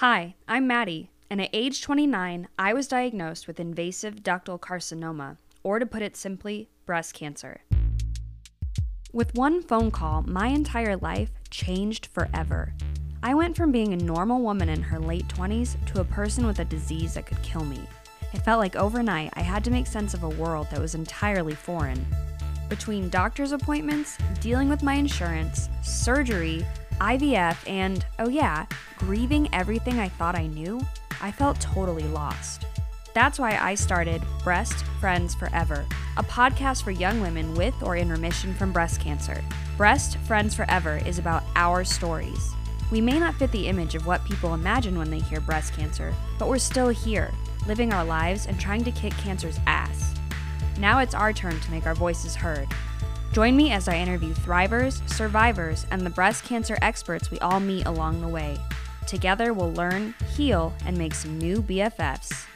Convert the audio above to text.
Hi, I'm Maddie, and at age 29, I was diagnosed with invasive ductal carcinoma, or to put it simply, breast cancer. With one phone call, my entire life changed forever. I went from being a normal woman in her late 20s to a person with a disease that could kill me. It felt like overnight I had to make sense of a world that was entirely foreign. Between doctor's appointments, dealing with my insurance, surgery, IVF, and, oh yeah, grieving everything I thought I knew, I felt totally lost. That's why I started Breast Friends Forever, a podcast for young women with or in remission from breast cancer. Breast Friends Forever is about our stories. We may not fit the image of what people imagine when they hear breast cancer, but we're still here, living our lives and trying to kick cancer's ass. Now it's our turn to make our voices heard. Join me as I interview thrivers, survivors, and the breast cancer experts we all meet along the way. Together, we'll learn, heal, and make some new BFFs.